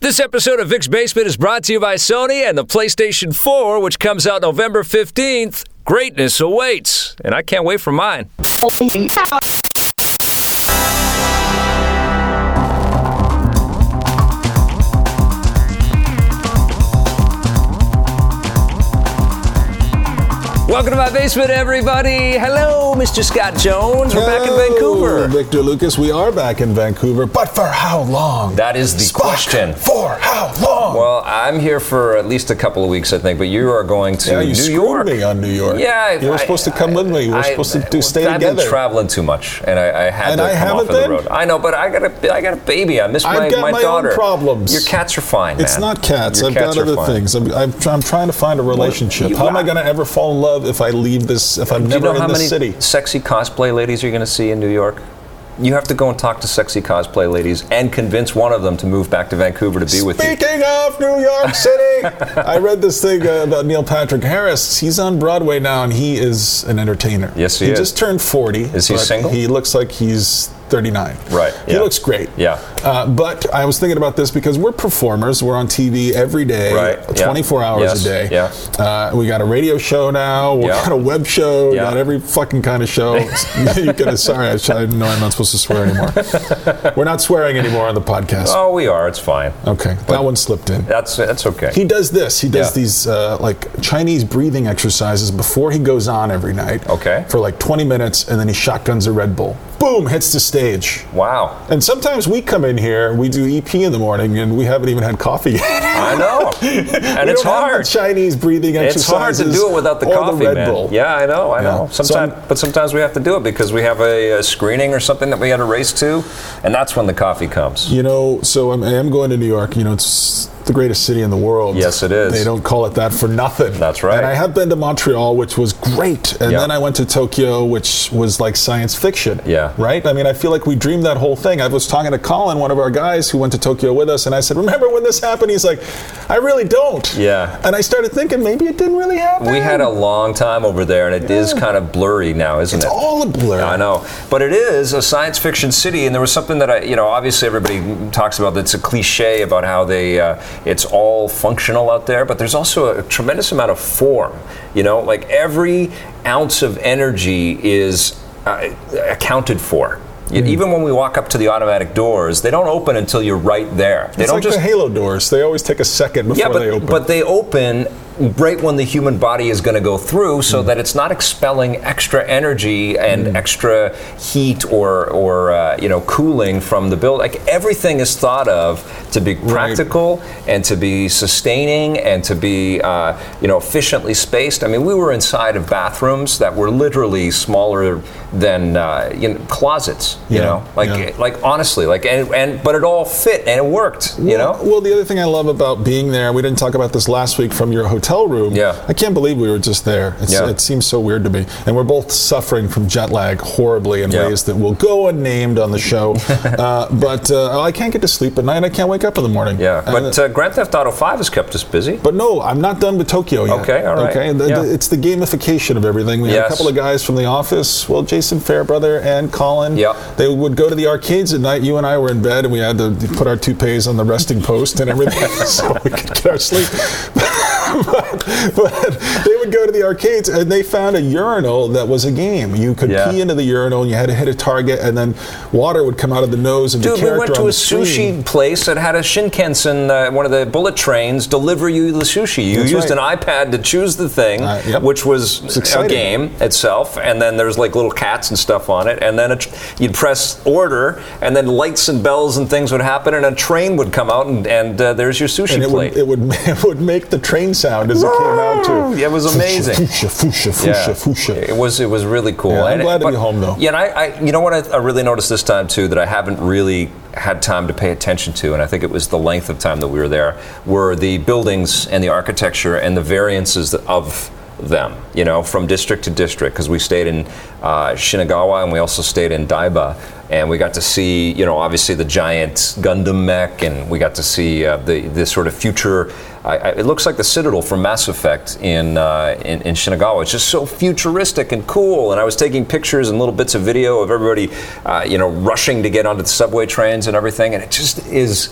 This episode of Vic's Basement is brought to you by Sony and the PlayStation 4, which comes out November 15th. Greatness awaits, and I can't wait for mine. Welcome to my basement, everybody. Hello, Mr. Scott Jones. We're back in Vancouver. Victor Lucas, we are back in Vancouver, but for how long? That is the Spock, question. For how long? Well, I'm here for at least a couple of weeks, I think, but you are going to yeah, you New York. me on New York. Yeah, you were I- supposed to come with me. We were I- supposed to do stay I've together. been traveling too much, and I, I had And to I come haven't off of the road. I know, but I got a, I got a baby. I miss my, I've got my my own daughter. problems. Your cats are fine, It's not cats. Your I've cats got other fine. things. I'm, I'm, trying to find a relationship. you- how am I I- going to ever fall in love if I leave this? If I'm Do you never know in many city? sexy cosplay ladies are you're going to see in New York? You have to go and talk to sexy cosplay ladies and convince one of them to move back to Vancouver to be with you. Speaking of New York City, I read this thing uh, about Neil Patrick Harris. He's on Broadway now, and he is an entertainer. Yes, he he is. just turned 40. Is he single? He looks like he's 39. Right, He yeah. looks great. Yeah. Uh, but I was thinking about this because we're performers. We're on TV every day, Right, yeah. 24 hours Yes, a day. yeah. Uh, we got a radio show now. We Yeah. got a web show. Yeah. got every fucking kind of show. you sorry, I, I know I'm not supposed to swear anymore. we're not swearing anymore on the podcast. Oh, we are. It's fine. Okay, that one slipped in. That's that's okay. He does this. He does Yeah. these uh, like Chinese breathing exercises before he goes on every night. Okay. For like 20 minutes, and then he shotguns a Red Bull. Boom! Hits the stage. wow. And sometimes we come in here, we do EP in the morning, and we haven't even had coffee yet. I know. And it's hard. Chinese breathing exercises. It's hard to do it without the coffee, the Red man. Bull. Yeah, I know, I know. Yeah. So Sometimes, I'm- but sometimes we have to do it because we have a, a screening or something that we had to race to, and that's when the coffee comes. You know, so I'm, I am going to New York. You know, it's the greatest city in the world. Yes, it is. They don't call it that for nothing. That's right. And I have been to Montreal, which was great, and Yeah. then I went to Tokyo, which was like science fiction. Yeah. Right. I mean, I feel like we dreamed that whole thing. I was talking to Colin, one of our guys who went to Tokyo with us, and I said, "Remember when this happened?" He's like, "I really don't." Yeah. And I started thinking maybe it didn't really happen. We had a long time over there, and it is Yeah. kind of blurry now, isn't It's it? It's all a blur. I know, but it is a science fiction city, and there was something that I, you know, obviously everybody talks about. That's a cliche about how they, uh, it's all functional out there, but there's also a tremendous amount of form. You know, like every ounce of energy is uh, accounted for. Y- Even when we walk up to the automatic doors, they don't open until you're right there. They It's don't like just the Halo doors. They always take a second before yeah, but, they open. but they open right when the human body is going to go through so that it's not expelling extra energy and extra heat or, or uh, you know, cooling from the build. Like everything is thought of to be practical and to be sustaining and to be, uh, you know, efficiently spaced. I mean, we were inside of bathrooms that were literally smaller than, uh, you know, closets, you know, like, yeah. like honestly, like, and, and, but it all fit and it worked, you know? Well, the other thing I love about being there, we didn't talk about this last week from your hotel room. Yeah. I can't believe we were just there. It's, Yeah. It seems so weird to me. And we're both suffering from jet lag horribly in Yeah. ways that will go unnamed on the show. uh, but uh, I can't get to sleep at night. I can't wake up in the morning. Yeah, but uh, Grand Theft Auto 5 has kept us busy. But no, I'm not done with Tokyo yet. Okay, all right. Okay, The- Yeah. the- it's the gamification of everything. We had a couple of guys from the office. Well, Jason Fairbrother and Colin. Yeah. They would go to the arcades at night. You and I were in bed, and we had to put our toupees on the resting post and everything, so we could get our sleep. but, they would go to the arcades, and they found a urinal that was a game. You could Yeah. pee into the urinal, and you had to hit a target, and then water would come out of the nose of Dude, the we went to a sushi place that had a Shinkansen, uh, one of the bullet trains, deliver you the sushi. You That's used right. an iPad to choose the thing, Uh, yep. which was a game itself, and then there's like little cats and stuff on it, and then a tr- you'd press order, and then lights and bells and things would happen, and a train would come out, and, and uh, there's your sushi and it plate. would, it would it would make the train sound as it came out too. It was amazing. Fusha, fusha, fusha, fusha. It was it was really cool. Yeah, I'm And- glad to be home, though. Yeah, and I, I you know what I, I really noticed this time too that I haven't really had time to pay attention to, and I think it was the length of time that we were there, were the buildings and the architecture and the variances of them, you know, from district to district, because we stayed in uh, Shinagawa and we also stayed in Daiba, and we got to see, you know, obviously the giant Gundam mech, and we got to see uh, the the sort of future. I, I, it looks like the Citadel from Mass Effect in, uh, in in Shinagawa. It's just so futuristic and cool. And I was taking pictures and little bits of video of everybody, uh, you know, rushing to get onto the subway trains and everything, and it just is.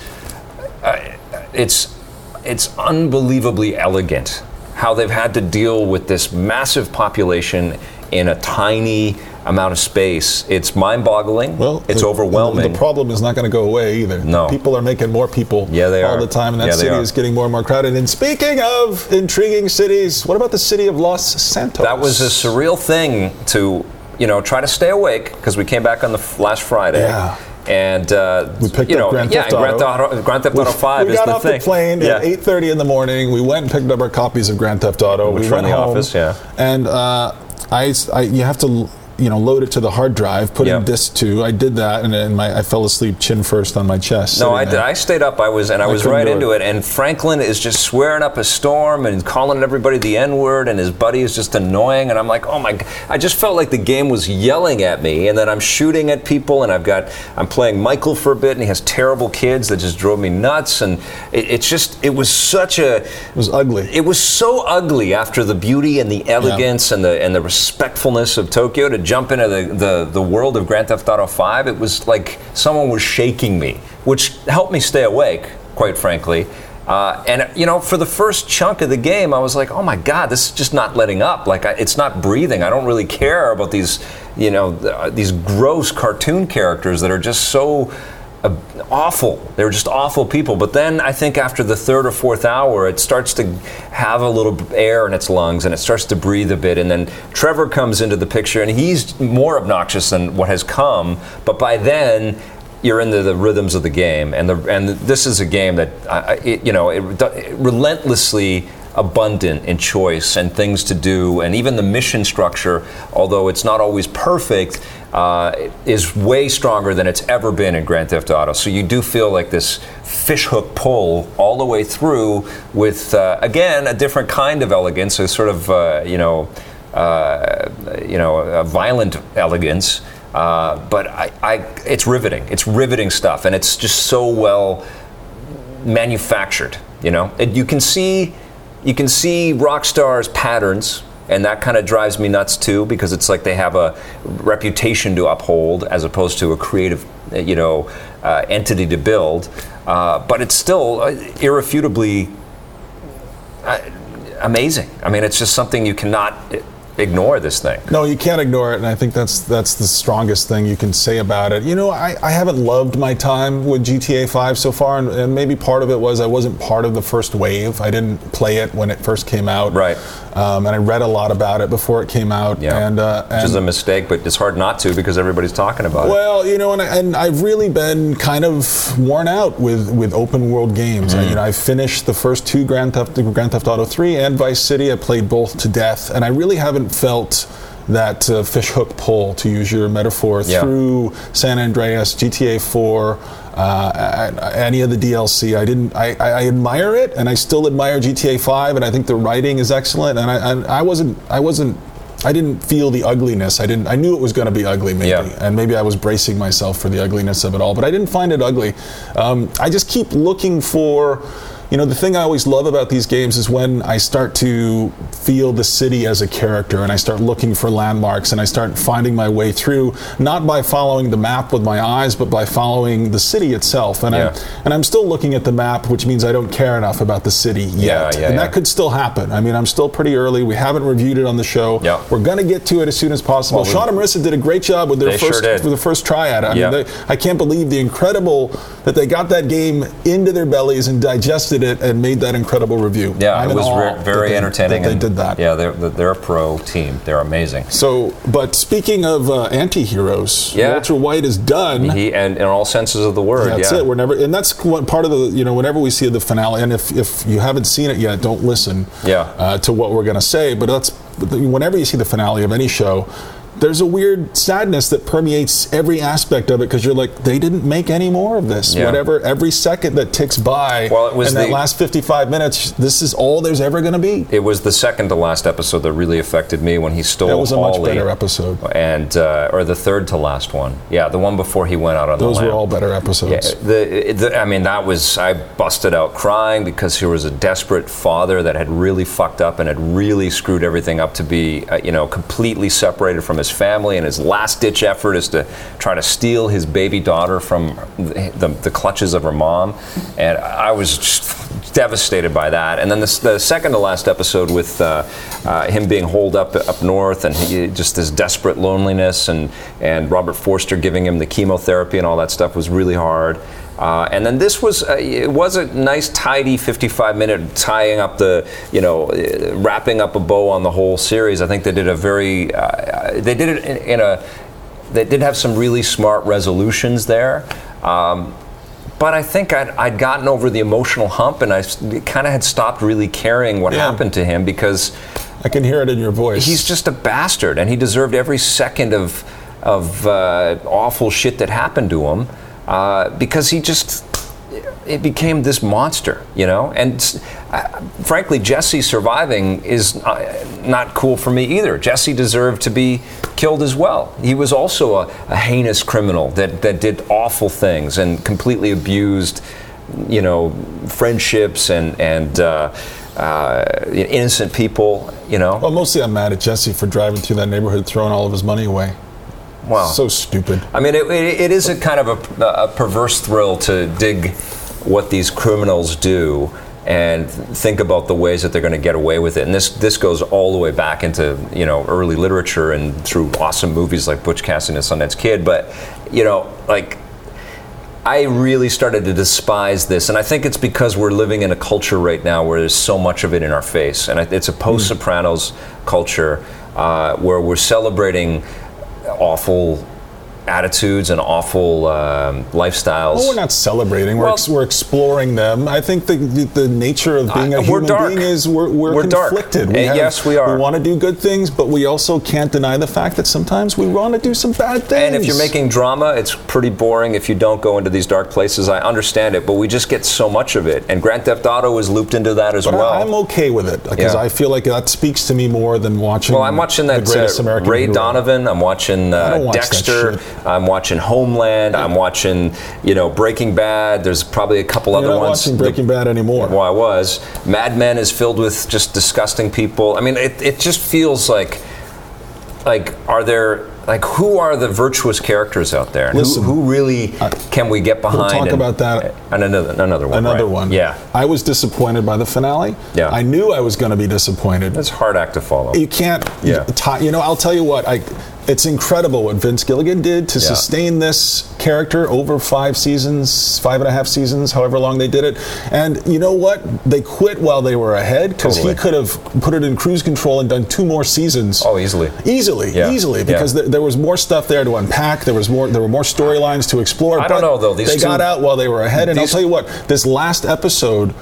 Uh, it's it's unbelievably elegant how they've had to deal with this massive population in a tiny amount of space. It's mind-boggling. Well, it's the- overwhelming. The problem is not going to go away either. No. people are making more people. Yeah, they all are. the time, and that Yeah, city is getting more and more crowded. And speaking of intriguing cities, what about the city of Los Santos? that was a surreal thing to you know try to stay awake because we came back on the f- last Friday. Yeah. And uh, We picked you up know, Grand yeah, Theft Auto. Grand Theft Auto, Grand Theft Auto Five we is got off thing. the plane yeah. at 8:30 in the morning. We went and picked up our copies of Grand Theft Auto. Which we were went in the home, office, yeah. And uh, I, I, you have to, you know, load it to the hard drive, put Yeah. in disc two. I did that, and then my, I fell asleep chin first on my chest. No, I, there. I stayed up. I was and I, was right into it. it. And Franklin is just swearing up a storm and calling everybody the N word, and his buddy is just annoying. And I'm like, oh my! I just felt like the game was yelling at me, and then I'm shooting at people, and I've got I'm playing Michael for a bit, and he has terrible kids that just drove me nuts. And it, it's just it was such a It was ugly. it was so ugly after the beauty and the elegance and the and the respectfulness of Tokyo to jump into the, the, the world of Grand Theft Auto 5. It was like someone was shaking me, which helped me stay awake, quite frankly. Uh, and you know, for the first chunk of the game, I was like, "Oh my God, this is just not letting up. Like, I, it's not breathing. I don't really care about these, you know, th- these gross cartoon characters that are just so awful. They were just awful people. But then I think after the third or fourth hour, it starts to have a little air in its lungs and it starts to breathe a bit. And then Trevor comes into the picture and he's more obnoxious than what has come. But by then, you're into the rhythms of the game, and the and this is a game that it, you know it, it relentlessly abundant in choice and things to do, and even the mission structure, although it's not always perfect, uh, is way stronger than it's ever been in Grand Theft Auto. So you do feel like this fishhook pull all the way through, with uh, again a different kind of elegance, a sort of uh, you know. Uh, you know, a violent elegance, uh, but I, I, it's riveting. It's riveting stuff, and it's just so well manufactured. You know, and you can see you can see Rockstar's patterns, and that kind of drives me nuts too because it's like they have a reputation to uphold as opposed to a creative, you know, uh, entity to build. Uh, but it's still uh, irrefutably uh, amazing. I mean, it's just something you cannot ignore. This thing. No, you can't ignore it, and I think that's that's the strongest thing you can say about it. You know, I, I haven't loved my time with GTA 5 so far, and, and maybe part of it was I wasn't part of the first wave. I didn't play it when it first came out, Right. Um, and I read a lot about it before it came out, Yeah, and, uh, which is a mistake, but it's hard not to because everybody's talking about it. Well, you know, and, I, and I've really been kind of worn out with, with open world games. Mm. I, you know, I finished the first two Grand Theft, Grand Theft Auto 3 and Vice City. I played both to death, and I really haven't felt that uh, fishhook pull, to use your metaphor, Yeah. through San Andreas, GTA 4. Uh, any of the DLC, I didn't. I, I, I admire it, and I still admire GTA 5, and I think the writing is excellent. And I, and I wasn't, I wasn't, I didn't feel the ugliness. I didn't. I knew it was going to be ugly, maybe, Yeah. and maybe I was bracing myself for the ugliness of it all. But I didn't find it ugly. Um, I just keep looking for. You know, the thing I always love about these games is when I start to feel the city as a character and I start looking for landmarks and I start finding my way through, not by following the map with my eyes, but by following the city itself. And, Yeah. I'm, and I'm still looking at the map, which means I don't care enough about the city yet. Yeah, yeah, and that could still happen. I mean, I'm still pretty early. We haven't reviewed it on the show. Yeah. We're going to get to it as soon as possible. Well, we- Sean and Marissa did a great job with their sure first did. with the first try at it. I mean, they, I can't believe the incredible that they got that game into their bellies and digested it and made that incredible review. Yeah, I'm it was that very they- entertaining. They did that. Yeah, they're, they're a pro team. They're amazing. So, but speaking of uh, anti-heroes, Yeah. Walter White is done. He and in all senses of the word. That's yeah. it. We're never, and that's what part of the, you know, whenever we see the finale, and if, if you haven't seen it yet, don't listen Yeah. uh, to what we're going to say. But that's whenever you see the finale of any show, there's a weird sadness that permeates every aspect of it because you're like, they didn't make any more of this. Yeah. Whatever, every second that ticks by, Well, it was in that the- last 55 minutes, this is all there's ever going to be. It was the second to last episode that really affected me when he stole That was a much better episode. And uh, or the third to last one. Yeah, the one before he went out on Those the Those were all better Yeah, episodes. the, the, I mean, that was, I busted out crying because he was a desperate father that had really fucked up and had really screwed everything up to be, uh, you know, completely separated from his family. And his last ditch effort is to try to steal his baby daughter from the, the, the clutches of her mom. And I was just devastated by that. And then the, the second to last episode with uh, uh, him being holed up up north and he, just this desperate loneliness and and Robert Forster giving him the chemotherapy and all that stuff was really hard. Uh, and then this was uh, it was a nice tidy 55 minute tying up the you know uh, wrapping up a bow on the whole series. I think they did a very uh, they did it in, in, a they did have some really smart resolutions there. Um, but I think I'd, I'd, gotten over the emotional hump and I kind of had stopped really caring what yeah. happened to him because I can hear it in your voice. He's just a bastard and he deserved every second of of uh, awful shit that happened to him uh, because he just it became this monster, you know. And uh, frankly, Jesse surviving is not, cool for me either. Jesse deserved to be killed as well. He was also a, a heinous criminal that, that did awful things and completely abused, you know, friendships and and. Uh, uh, innocent people, you know. Well, mostly I'm mad at Jesse for driving through that neighborhood, throwing all of his money away. Wow. So stupid. I mean, it, it, it is a kind of a, a perverse thrill to dig what these criminals do and think about the ways that they're going to get away with it. And this this goes all the way back into you know early literature and through awesome movies like Butch Cassidy and Sundance Kid. But you know, like I really started to despise this, and I think it's because we're living in a culture right now where there's so much of it in our face, and it's a post-Sopranos culture uh, where we're celebrating awful attitudes and awful um, lifestyles. Well, we're not celebrating. Well, we're, ex- we're exploring them. I think the, the, nature of being a human dark. being is we're, we're, we're conflicted. We have, yes, we are. We want to do good things, but we also can't deny the fact that sometimes we want to do some bad things. And if you're making drama, it's pretty boring if you don't go into these dark places. I understand it, but we just get so much of it. And Grand Theft Auto is looped into that as but well. I, am okay with it because yeah. I feel like that speaks to me more than watching. Well, I'm watching that uh, Ray. Donovan. I'm watching uh, watch Dexter. I'm watching Home Homeland. I'm watching, you know, Breaking Bad. There's probably a couple You're other not ones. watching Breaking Bad anymore. Well, I was. Mad Men is filled with just disgusting people. I mean, it, it just feels like, like, are there like who are the virtuous characters out there? Listen, who, who, really can we get behind? We'll talk and, about that. And another, another one. Another right? one. Yeah. I was disappointed by the finale. Yeah. I knew I was going to be disappointed. It's hard act to follow. You can't. Yeah. T- you know, I'll tell you what. I it's incredible what Vince Gilligan did to yeah. sustain this character over five seasons, five and a half seasons, however long they did it. And you know what? They quit while they were ahead because totally. he could have put it in cruise control and done two more seasons. Oh, easily. Easily, yeah. easily, because yeah. th- there was more stuff there to unpack. There was more. There were more storylines to explore. I don't know though. These they two, got out while they were ahead, and I'll tell you what. This last episode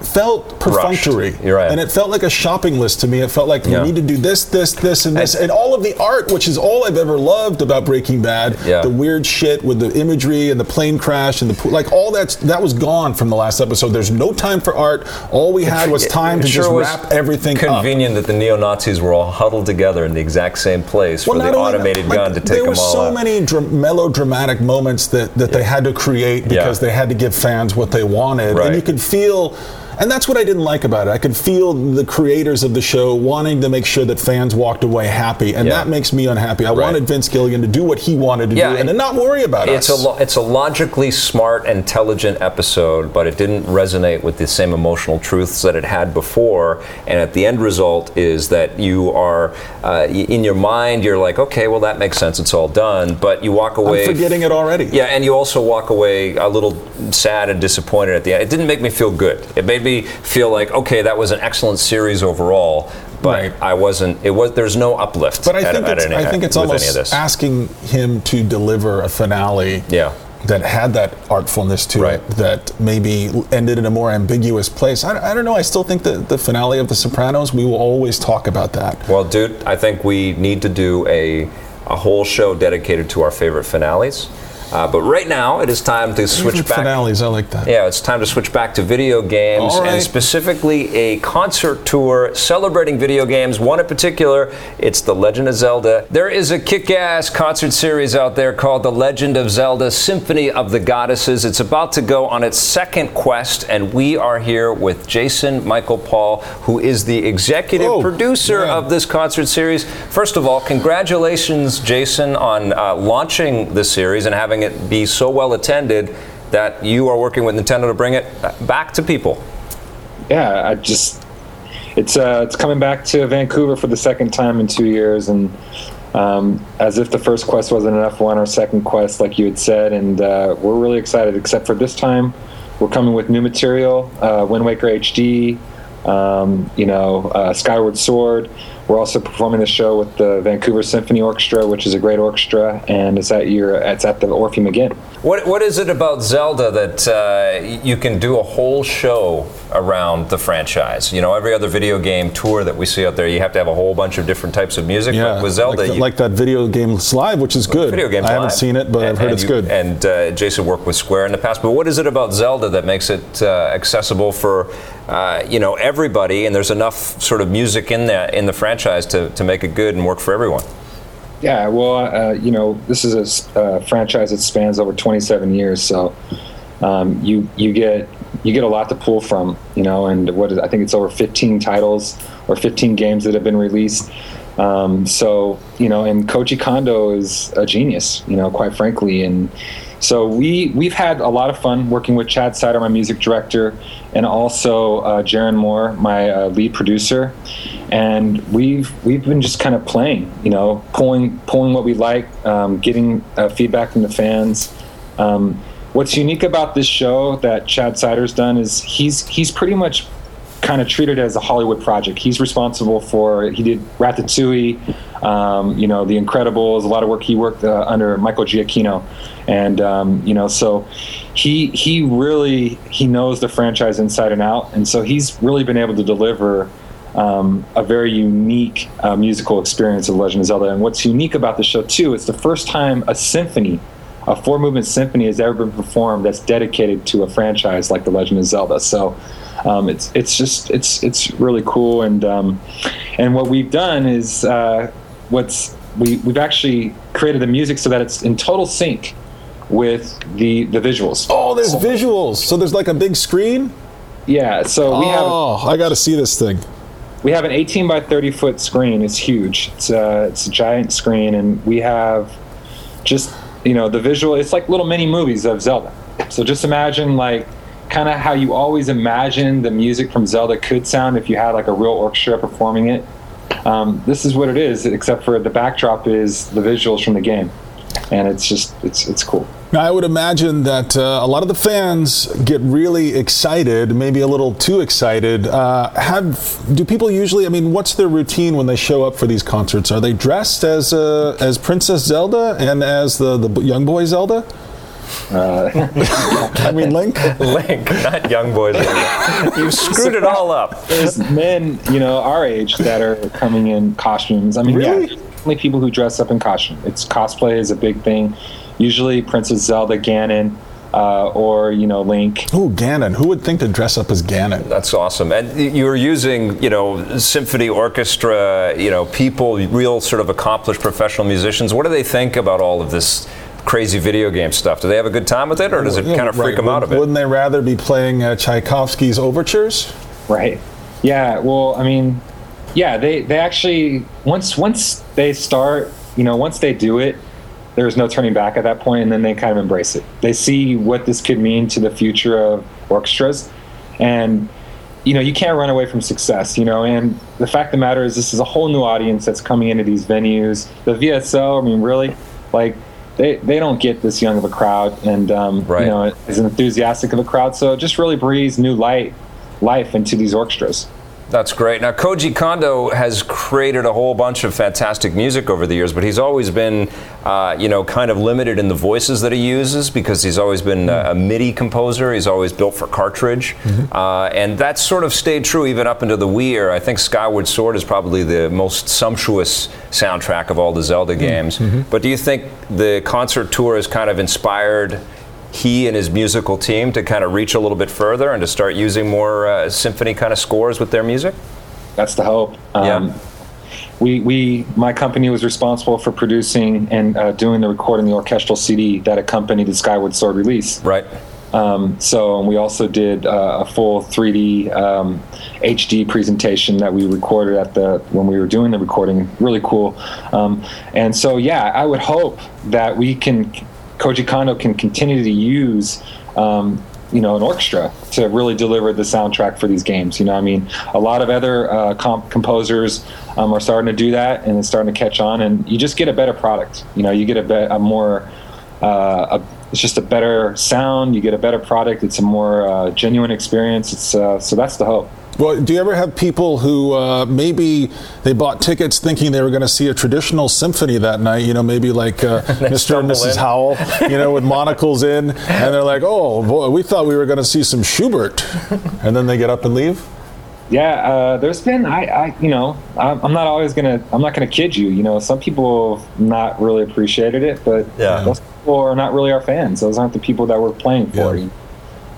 felt perfunctory. Right. And it felt like a shopping list to me. It felt like yeah. we need to do this, this, this, and this. And, and, all of the art, which is all I've ever loved about Breaking Bad, yeah. the weird shit with the imagery and the plane crash and the pool, like all that, that was gone from the last episode. There's no time for art. All we had was time it, to sure just wrap everything convenient up. that the neo-Nazis were all huddled together in the exact same place well, for the automated like, gun to take them all There were so out. many dr- melodramatic moments that, that yeah. they had to create because they had to give fans what they wanted. Right. And you could feel and that's what I didn't like about it. I could feel the creators of the show wanting to make sure that fans walked away happy, and yeah. that makes me unhappy. I right. wanted Vince Gilligan to do what he wanted to yeah, do and to not worry about it's us. A lo- it's a logically smart, intelligent episode, but it didn't resonate with the same emotional truths that it had before. And at the end result is that you are, uh, in your mind, you're like, okay, well, that makes sense. It's all done. But you walk away. I'm forgetting it already. Yeah, and you also walk away a little sad and disappointed at the end. It didn't make me feel good. It made me feel like, okay, that was an excellent series overall, but right. I wasn't. It was. There's no uplift. But I at, think at it's, any, I think it's almost asking him to deliver a finale. Yeah. That had that artfulness to right. it, that maybe ended in a more ambiguous place. I, I don't know. I still think that the finale of The Sopranos, we will always talk about that. Well, dude, I think we need to do a, a whole show dedicated to our favorite finales. Uh, but right now, it is time to switch Favorite back. Finales, I like that. Yeah, it's time to switch back to video games, right. and specifically a concert tour celebrating video games. One in particular, it's The Legend of Zelda. There is a kick-ass concert series out there called The Legend of Zelda: Symphony of the Goddesses. It's about to go on its second quest, and we are here with Jason Michael Paul, who is the executive Oh, producer man. of this concert series. First of all, congratulations, Jason, on uh, launching the series and having it be so well attended that you are working with Nintendo to bring it back to people. yeah, I just it's uh, it's coming back to Vancouver for the second time in two years, and um, as if the first quest wasn't enough, one our second quest, like you had said, and uh, we're really excited. Except for this time, we're coming with new material, uh, Wind Waker HD, um, you know, uh, Skyward Sword. We're also performing the show with the Vancouver Symphony Orchestra, which is a great orchestra, and it's at your it's at the Orpheum again. What what is it about Zelda that uh, you can do a whole show around the franchise? You know, every other video game tour that we see out there, you have to have a whole bunch of different types of music. Yeah, but with Zelda, like, you, like that video game live, which is good. Video Games I haven't Live. seen it, but I've heard it's you- good. And uh, Jason worked with Square in the past. But what is it about Zelda that makes it uh, accessible for uh, you know everybody? And there's enough sort of music in that in the franchise to, to make it good and work for everyone. Yeah, well, uh, you know, this is a uh, franchise that spans over 27 years, so um, you you get you get a lot to pull from, you know, and what is I think it's over 15 titles or 15 games that have been released. Um, so you know, and Koji Kondo is a genius, you know, quite frankly, and so we we've had a lot of fun working with Chad Seiter, my music director, and also uh, Jeron Moore, my uh, lead producer, and we've we've been just kind of playing, you know, pulling pulling what we like, um, getting uh, feedback from the fans. Um, what's unique about this show that Chad Seiter's done is he's he's pretty much kind of treated as a Hollywood project. He's responsible for he did Ratatouille, um, you know, The Incredibles, a lot of work he worked uh, under Michael Giacchino, and um, you know, so he he really he knows the franchise inside and out, and so he's really been able to deliver. Um, a very unique uh, musical experience of Legend of Zelda. And what's unique about the show too, is the first time a symphony a four movement symphony has ever been performed that's dedicated to a franchise like The Legend of Zelda. So um, it's it's just it's it's really cool and um, and what we've done is uh, what's we we've actually created the music so that it's in total sync with the the visuals. oh, there's visuals. So there's like a big screen. Yeah, so we have oh, I got to see this thing. We have an 18 by 30 foot screen. It's huge. It's a, it's a giant screen, and we have just you know the visual. It's like little mini movies of Zelda. So just imagine like kind of how you always imagine the music from Zelda could sound if you had like a real orchestra performing it. Um, this is what it is, except for the backdrop is the visuals from the game, and it's just it's it's cool. Now, I would imagine that uh, a lot of the fans get really excited, maybe a little too excited. Uh, have do people usually? I mean, what's their routine when they show up for these concerts? Are they dressed as uh, as Princess Zelda and as the the young boy Zelda? I mean, Link. Link, not young boys. you screwed it all up. there's men, you know, our age that are coming in costumes. I mean, Really? yeah, there's definitely people who dress up in costume. It's cosplay is a big thing. Usually, Princess Zelda, Ganon, uh, or you know, Link. Ooh, Ganon. Who would think to dress up as Ganon? That's awesome. And you were using, you know, symphony orchestra, you know, people, real sort of accomplished professional musicians. What do they think about all of this crazy video game stuff? Do they have a good time with it, or does it Yeah, kind of freak right. them out a bit? Wouldn't they rather be playing uh, Tchaikovsky's overtures? Right. Yeah. Well, I mean, yeah. They they actually once once they start, you know, once they do it, there's no turning back at that point, and then they kind of embrace it. They see what this could mean to the future of orchestras, and you know, you can't run away from success. You know, and the fact of the matter is, this is a whole new audience that's coming into these venues. The VSO, I mean, really, like. They, they don't get this young of a crowd and um, Right. you know as enthusiastic of a crowd so it just really breathes new light life into these orchestras That's great. Now, Koji Kondo has created a whole bunch of fantastic music over the years, but he's always been, uh, you know, kind of limited in the voices that he uses because he's always been a, a MIDI composer. He's always built for cartridge, uh, and that's sort of stayed true even up into the Wii era. I think Skyward Sword is probably the most sumptuous soundtrack of all the Zelda games. But do you think the concert tour has kind of inspired? He and his musical team to kind of reach a little bit further and to start using more uh, symphony kind of scores with their music? that's the hope um, Yeah. we, we my company was responsible for producing and uh, doing the recording the orchestral cd that accompanied the skyward sword release Right. um, so we also did uh, a full 3d um, hd presentation that we recorded at the when we were doing the recording really cool um, and so yeah i would hope that we can koji kondo can continue to use um, you know an orchestra to really deliver the soundtrack for these games. You know, I mean, a lot of other uh, comp- composers um, are starting to do that, and it's starting to catch on, and you just get a better product. You know, you get a, be- a more uh, a, it's just a better sound. You get a better product. It's a more uh, genuine experience. It's uh, so that's the hope. Well, do you ever have people who uh, maybe they bought tickets thinking they were going to see a traditional symphony that night? You know, maybe like uh, Mr. and Mrs. in. Howell, you know, with monocles in, and they're like, "Oh boy, we thought we were going to see some Schubert," and then they get up and leave. Yeah, uh, there's been I, I you know I'm, not always gonna I'm not gonna kid you. You know, some people have not really appreciated it, but Yeah. those people are not really our fans. Those aren't the people that we're playing for. Yeah.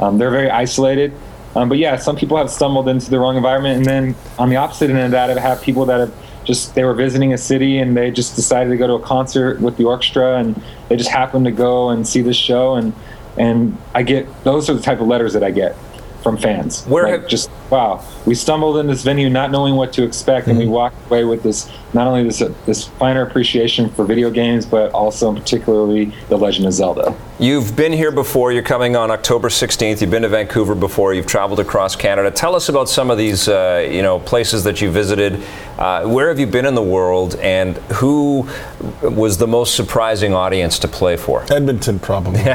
Um, they're very isolated. Um, but yeah, some people have stumbled into the wrong environment, and then on the opposite end of that, I have people that have just they were visiting a city and they just decided to go to a concert with the orchestra, and they just happened to go and see this show, and and I get those are the type of letters that I get from fans. Where Like, have- just wow, we stumbled in this venue not knowing what to expect, and we walked away with this not only this this finer appreciation for video games, but also particularly the Legend of Zelda. You've been here before. You're coming on October 16th. You've been to Vancouver before. You've traveled across Canada. Tell us about some of these, uh, you know, places that you visited. Uh, where have you been in the world, and who was the most surprising audience to play for? Edmonton, probably.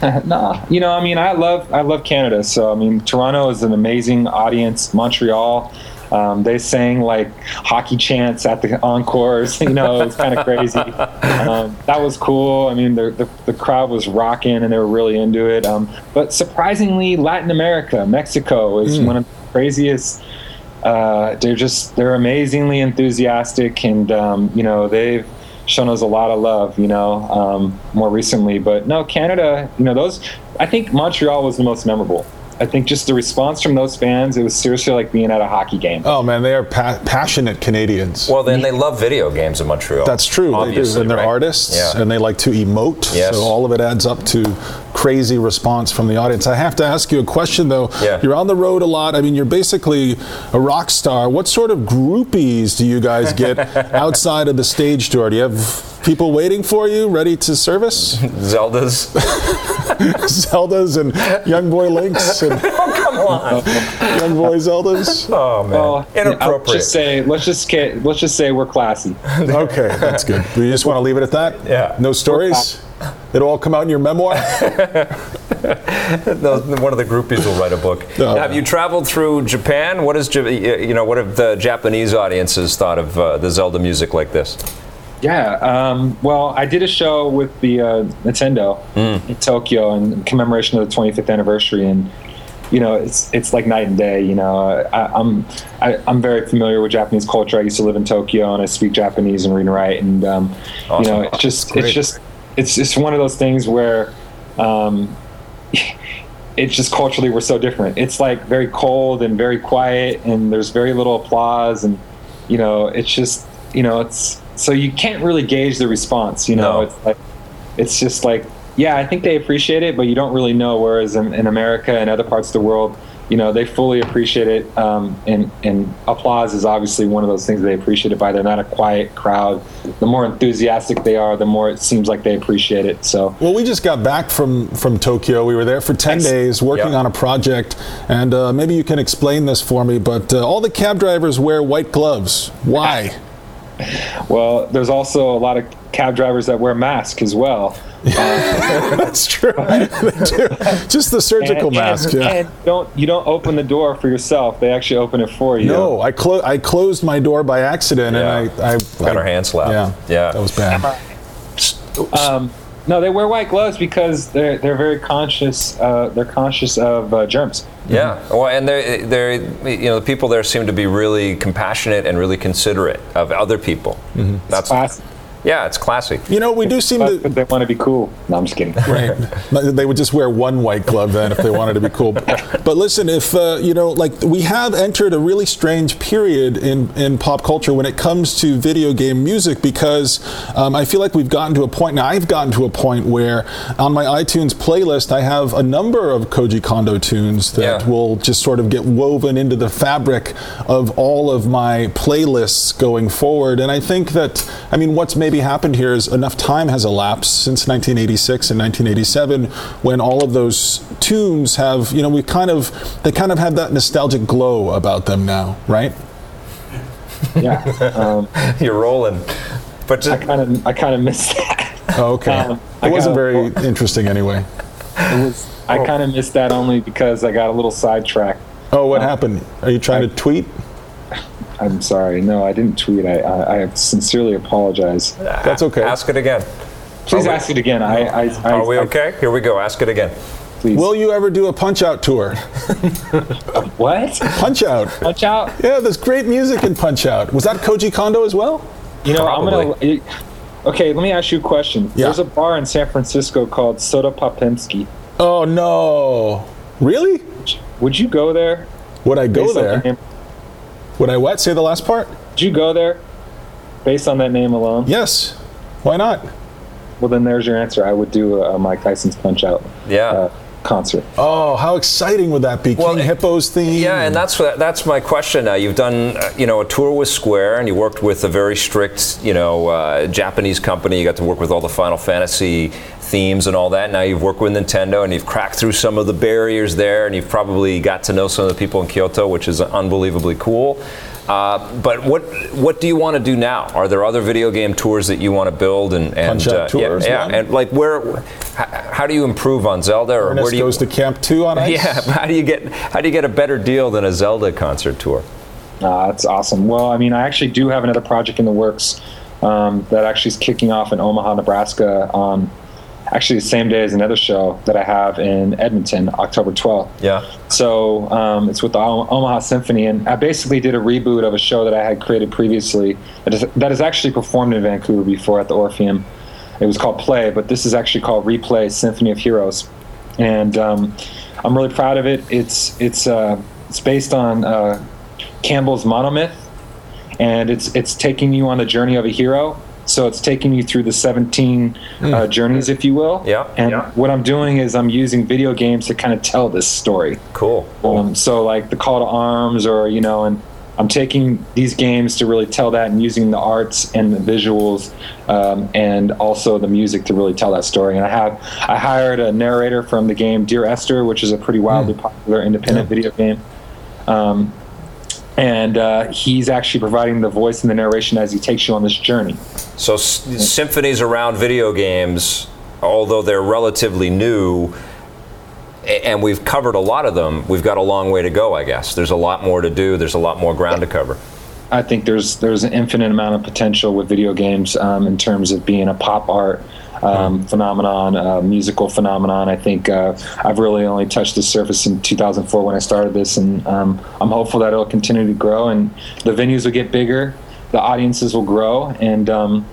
Nah, you know, I mean, I love I love Canada. So I mean, Toronto is an amazing audience. Montreal, um, they sang like hockey chants at the encores. You know, it's kind of crazy. Um, that was cool. I mean, the, the the crowd was rocking and they were really into it. Um, but surprisingly, Latin America, Mexico is one of the craziest. Uh, they're just they're amazingly enthusiastic and um, you know they've shown us a lot of love you know um, more recently but no canada you know those i think montreal was the most memorable i think just the response from those fans it was seriously like being at a hockey game Oh man, they are pa- passionate Canadians. Well, then they love video games in Montreal. That's true. They do. Obviously, And they're right? artists, Yeah. and they like to emote. Yes. So all of it adds up to crazy response from the audience. I have to ask you a question though. Yeah. You're on the road a lot. I mean, you're basically a rock star. What sort of groupies do you guys get outside of the stage door? Do you have people waiting for you, ready to service? Zeldas. Zeldas and young boy Links and Come on. young boy Zeldas. Oh man. well I'll Inappropriate. just say let's just ca- let's just say we're classy Okay, that's good. Do you just want to leave it at that? Yeah. No stories? It'll all come out in your memoir? One of the groupies will write a book. Oh. Have you traveled through Japan? What is you know? What have the Japanese audiences thought of uh, the Zelda music like this? Yeah, um, well, I did a show with the uh, Nintendo in Tokyo in commemoration of the 25th anniversary, and you know, it's it's like night and day. You know, I, I'm I, I'm very familiar with Japanese culture. I used to live in Tokyo, and I speak Japanese and read and write, and um, you know, it's just Great. it's just it's just one of those things where. Um, it's just culturally we're so different. It's like very cold and very quiet, and there's very little applause, and you know, it's just you know, it's so you can't really gauge the response. You know, No. it's like it's just like yeah, I think they appreciate it, but you don't really know. Whereas in, in America and other parts of the world, you know, they fully appreciate it, um, and and applause is obviously one of those things they appreciate it by. They're not a quiet crowd. The more enthusiastic they are, the more it seems like they appreciate it. So. Well, we just got back from, from Tokyo. We were there for 10 Nice. days working Yeah. on a project. And uh, maybe you can explain this for me, but uh, all the cab drivers wear white gloves. Why? Well, there's also a lot of cab drivers that wear masks as well. That's true. they do. Just the surgical And- mask. and- yeah. and don't you don't open the door for yourself. They actually open it for you. no, I, clo- I closed my door by accident Yeah. and I, I Got I- our hand slapped. Yeah, Yeah. that was bad. Um, no, they wear white gloves because they're they're very conscious. Uh, they're conscious of uh, germs. Yeah. Well, and they're, they're, you know, the people there seem to be really compassionate and really considerate of other people. That's Class, yeah, it's classy. You know, we do seem to. but they want to be cool. No, I'm just kidding. Right. They would just wear one white glove then if they wanted to be cool. But listen, if uh, you know, like we have entered a really strange period in in pop culture when it comes to video game music because um, I feel like we've gotten to a point. Now I've gotten to a point where on my iTunes playlist I have a number of Koji Kondo tunes that Yeah. will just sort of get woven into the fabric of all of my playlists going forward. And I think that I mean, what's maybe maybe happened here is enough time has elapsed since 1986 and 1987 when all of those tunes have, you know, we kind of, they kind of have that nostalgic glow about them now, right? Yeah, um, You're rolling. But I kind of I kind of missed that. Oh, okay. Um, I it wasn't got- very interesting anyway. It was I kind of missed that only because I got a little sidetracked. Oh, what happened? Are you trying I- to tweet? I'm sorry. No, I didn't tweet. I I, I sincerely apologize. That's okay. ask it again. Please ask it again. I I, I Are we I- okay? Here we go. Ask it again. please. Will you ever do a punch out tour? what? Punch out. Punch out. Yeah, there's great music in Punch Out. Was that Koji Kondo as well? You know, I'm gonna. Okay, let me ask you a question. Yeah. There's a bar in San Francisco called Soda Popinski. Oh no. Really? Would you go there? Would I go based on the there? Name- Would I what? Say the last part? Did you go there based on that name alone? Yes. Why not? Well, then there's your answer. I would do a, a Mike Tyson's Punch Out Yeah. uh, concert. Oh, how exciting would that be? Well, King it- Hippo's theme. Yeah, and that's that's my question now. You've done uh, you know a tour with Square, and you worked with a very strict you know uh, Japanese company. You got to work with all the Final Fantasy themes and all that. Now you've worked with Nintendo, and you've cracked through some of the barriers there, and you've probably got to know some of the people in Kyoto, which is unbelievably cool. Uh, but what what do you want to do now? Are there other video game tours that you want to build and, and uh, tours, yeah, yeah, man. and like where? How, how do you improve on Zelda, or Ernest where do you? goes to Camp 2 on ice? Yeah, how do you get how do you get a better deal than a Zelda concert tour? Uh, that's awesome. Well, I mean, I actually do have another project in the works um, that actually is kicking off in Omaha, Nebraska on actually the same day as another show that I have in Edmonton, October 12th. Yeah. So um, it's with the Omaha Symphony, and I basically did a reboot of a show that I had created previously that is, that is actually performed in Vancouver before at the Orpheum. It was called Play, but this is actually called Replay Symphony of Heroes, and um, I'm really proud of it. It's it's uh, it's based on uh, Campbell's monomyth, and it's it's taking you on the journey of a hero. So it's taking you through the 17 uh, journeys, if you will. Yeah, And yeah. what I'm doing is I'm using video games to kind of tell this story. Cool. Um, so like the call to arms, or you know, and I'm taking these games to really tell that, and using the arts and the visuals, um, and also the music to really tell that story. And I have I hired a narrator from the game Dear Esther, which is a pretty wildly popular independent video game. Um, and uh, he's actually providing the voice and the narration as he takes you on this journey. So s- symphonies around video games, although they're relatively new, and we've covered a lot of them, we've got a long way to go. I guess there's a lot more to do. There's a lot more ground to cover. I think there's there's an infinite amount of potential with video games um, in terms of being a pop art um, phenomenon, uh, musical phenomenon. I think uh, I've really only touched the surface in 2004 when I started this, and um, I'm hopeful that it'll continue to grow and the venues will get bigger, the audiences will grow, and um,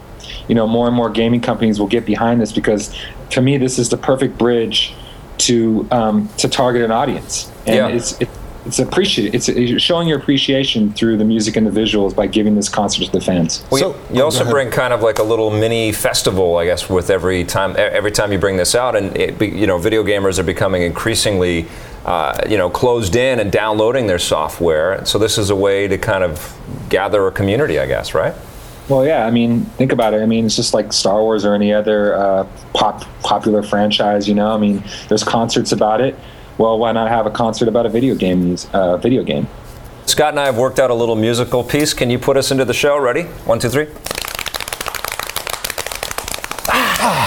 you know more and more gaming companies will get behind this because to me this is the perfect bridge to um, to target an audience, and Yeah. it's it, it's appreciate it's, it's showing your appreciation through the music and the visuals by giving this concert to the fans. Well, So- you, you also bring kind of like a little mini festival, I guess, with every time every time you bring this out, and it, you know, video gamers are becoming increasingly, uh, you know, closed in and downloading their software. So this is a way to kind of gather a community, I guess, right? Well, yeah, I mean, think about it. I mean, it's just like Star Wars or any other uh, pop popular franchise. You know, I mean, there's concerts about it. Well, why not have a concert about a video game? Uh, video game. Scott and I have worked out a little musical piece. Can you put us into the show? Ready? One, two, three.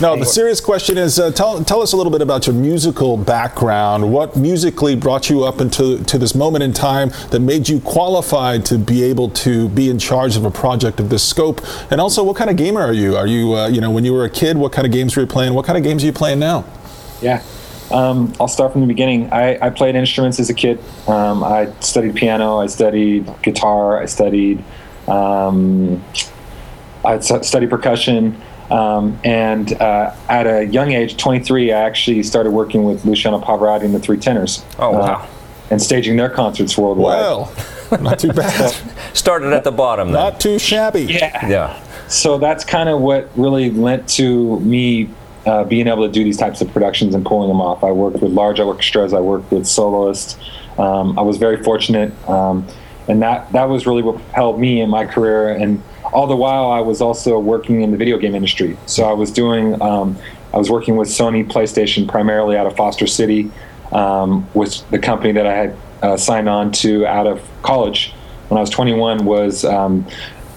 Now, the serious question is uh, tell, tell us a little bit about your musical background. What musically brought you up into to this moment in time that made you qualified to be able to be in charge of a project of this scope? And also, what kind of gamer are you? Are you, uh, you know, when you were a kid, what kind of games were you playing? What kind of games are you playing now? Yeah. Um, I'll start from the beginning. I, I played instruments as a kid. Um, I studied piano. I studied guitar. I studied. Um, I s- studied percussion. Um, and uh, at a young age, 23, I actually started working with Luciano Pavarotti and the Three Tenors. Oh, wow. Uh, and staging their concerts worldwide. Well, not too bad. Started at the bottom then. not too shabby. Yeah. yeah. So that's kind of what really lent to me uh, being able to do these types of productions and pulling them off. I worked with large orchestras. I worked with soloists. Um, I was very fortunate, um, and that that was really what propelled me in my career and all the while I was also working in the video game industry. So I was doing, um, I was working with Sony PlayStation primarily out of Foster City, um, with the company that I had uh, signed on to out of college when I was 21 was um,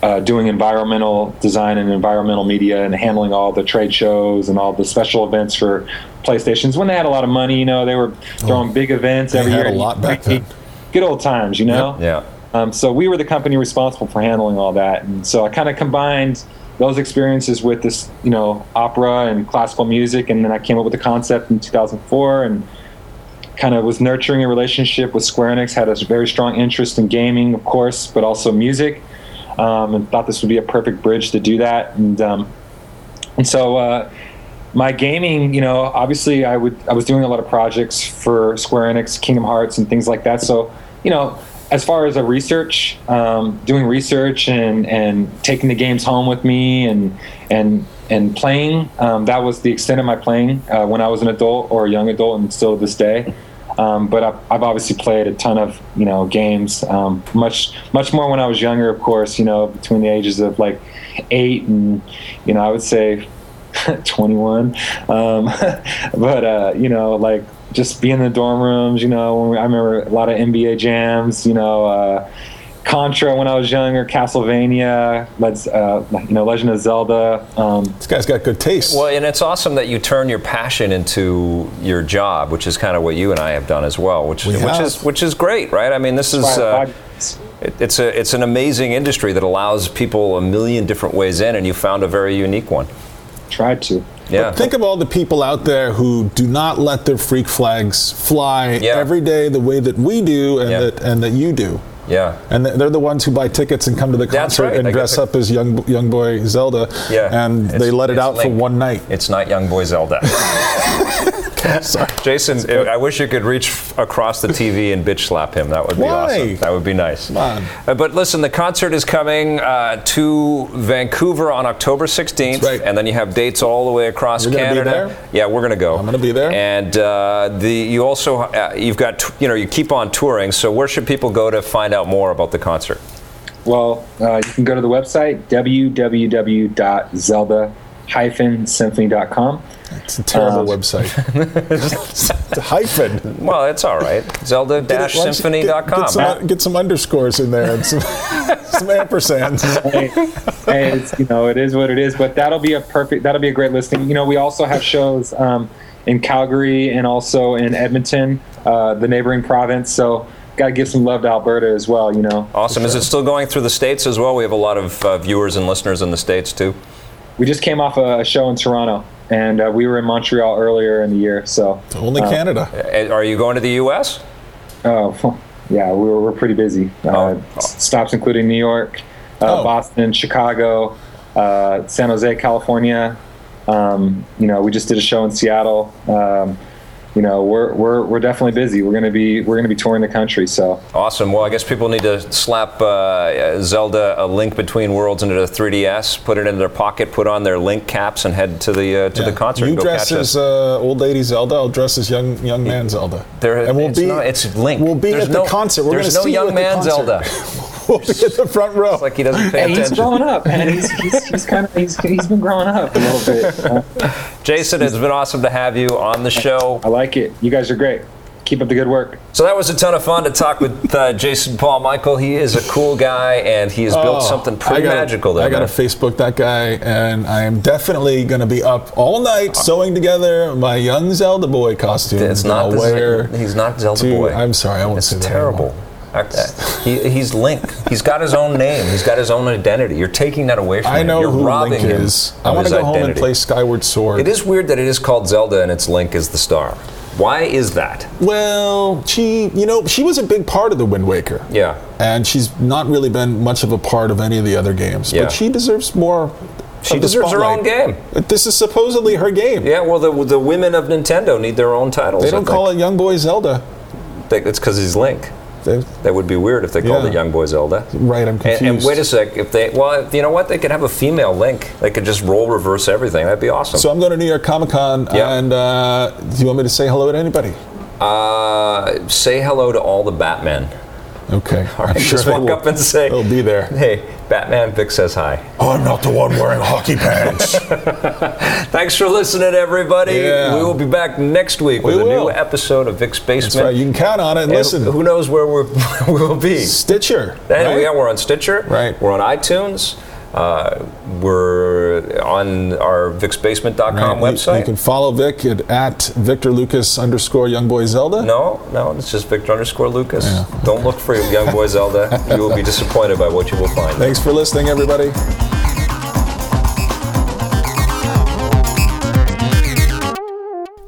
uh, doing environmental design and environmental media and handling all the trade shows and all the special events for PlayStations. When they had a lot of money, you know, they were throwing big events They every had year. a lot back then. Good old times, you know. Yeah. Um, so we were the company responsible for handling all that, and so I kind of combined those experiences with this, you know, opera and classical music, and then I came up with the concept in 2004, and kind of was nurturing a relationship with Square Enix. Had a very strong interest in gaming, of course, but also music, um, and thought this would be a perfect bridge to do that. And um, and so uh, my gaming, you know, obviously I would I was doing a lot of projects for Square Enix, Kingdom Hearts, and things like that. So you know, as far as a research, um, doing research and and taking the games home with me and and and playing, um, that was the extent of my playing uh, when I was an adult or a young adult, and still to this day. Um, but I've, I've obviously played a ton of you know games, um, much much more when I was younger, of course. You know, between the ages of like eight and you know I would say 21. Um, but uh, you know, like just being in the dorm rooms. You know, I remember a lot of NBA jams. You know. Uh, Contra when I was younger, Castlevania, let's uh, you know, Legend of Zelda. Um, This guy's got good taste. Well, and it's awesome that you turn your passion into your job, which is kind of what you and I have done as well, which We which is which is great, right? I mean, this is uh, it, it's a it's an amazing industry that allows people a million different ways in, and you found a very unique one. tried to. Yeah. Think of all the people out there who do not let their freak flags fly Yeah. every day the way that we do and Yeah. that and that you do. Yeah. And they're the ones who buy tickets and come to the concert right. and dress up as young young boy Zelda. Yeah. And It's- they let it out for one night. It's not Young Boy Zelda. Sorry. Jason, I wish you could reach across the TV and bitch slap him. That would be Why? awesome. That would be nice. Come on. Uh, but listen, the concert is coming uh, to Vancouver on October 16th, That's right. and then you have dates all the way across You're gonna be Canada. there? Yeah, we're going to go. I'm gonna be there. And uh, the you also uh, you've got t- you know you keep on touring. So where should people go to find out more about the concert? Well, uh, you can go to the website www.zelda-symphony.com. It's a terrible Um, wesite. it's a hyphen. Well, it's all right. Why don't Zelda-symphony.com. Get, get, some, get some underscores in there and some, some ampersands. hey, hey, it's, you know, it is what it is. But that'll be a perfect. That'll be a great listing. You know, we also have shows um, in Calgary and also in Edmonton, uh, the neighboring province. So, got to give some love to Alberta as well. You know, Awesome. Is it still going through the states as well? We have a lot of uh, viewers and listeners in the states too. We just came off a show in Toronto, and uh, we were in Montreal earlier in the year. So, Only Canada. Uh, Are you going to the U.S.? oh, yeah, we were, we're pretty busy. Uh, Oh. Stops including New York, uh, Oh. Boston, Chicago, uh, San Jose, California. Um, you know, we just did a show in Seattle. Um, you know, we're, we're, we're definitely busy. We're gonna be we're gonna be touring the country. So Awesome. Well, I guess people need to slap uh, Zelda a link between worlds into the 3DS, put it in their pocket, put on their link caps, and head to the uh, to the concert. You and go dress catch as uh, old lady Zelda. I'll dress as young young man Zelda. There- and we'll it's be no- it's Link. We'll be There's at the concert. We're there's gonna no see you young at man concert. Zelda. we'll be at the front row. It's like he doesn't pay Hey, he's attention. growing up, man. He's, he's, he's kind of he's, he's been growing up a little bit. Jason, it's been awesome to have you on the show. I like it. You guys are great. Keep up the good work. So that was a ton of fun to talk with uh, Jason Paul Michael. He is a cool guy, and he has built Oh, something I pretty gotta- magical there. I got to. Facebook that guy, and I am definitely going to be up all night sewing together my young Zelda boy costume. It's not I'll the, wear he's not Zelda to- boy. I'm sorry, I won't It's say that he, he's Link. He's got his own name. He's got his own identity. You're taking that away from I him. I know You're who robbing Link him is. I want to go home and play Skyward Sword. It is weird that it is called Zelda and it's Link is the star. Why is that? Well, she, you know, she was a big part of the Wind Waker. Yeah. And she's not really been much of a part of any of the other games. Yeah. But she deserves more. She deserves her own game. This is supposedly her game. Yeah, well, the, the women of Nintendo need their own titles. They don't call it Young Boy Zelda. it. It's because he's Link. They, That would be weird if they called Yeah. it Young Boy Zelda. right, I'm And, confused. and wait a sec, if they, well, you know what? They could have a female Link. They could just roll reverse everything. That'd be awesome. So I'm going to New York Comic Con, Yeah. and uh, do you want me to say hello to anybody? uh, say hello to all the Batmen. Okay. All right, I'm sure just walk will- up and say, They'll be there. Hey, Batman, Vic says hi. Oh, I'm not the one wearing hockey pants. Thanks for listening, everybody. Yeah. We will be back next week with We a new episode of Vic's Basement. That's right. You can count on it. And listen, who knows where we're, we'll be? Stitcher. Right? yeah, we're on Stitcher. Right. We're on iTunes. Uh, we're on our VixBasement.com Right. You- website. You, can follow Vic at, at Victor Lucas underscore Youngboy Zelda. no, no, it's just Victor underscore Lucas. Don't look for Young Boy Zelda. you will be disappointed by what you will find. Thanks for listening, everybody.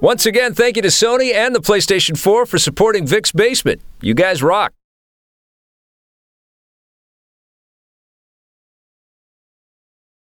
Once again, thank you to Sony and the PlayStation 4 for supporting Vic's Basement. You guys rock.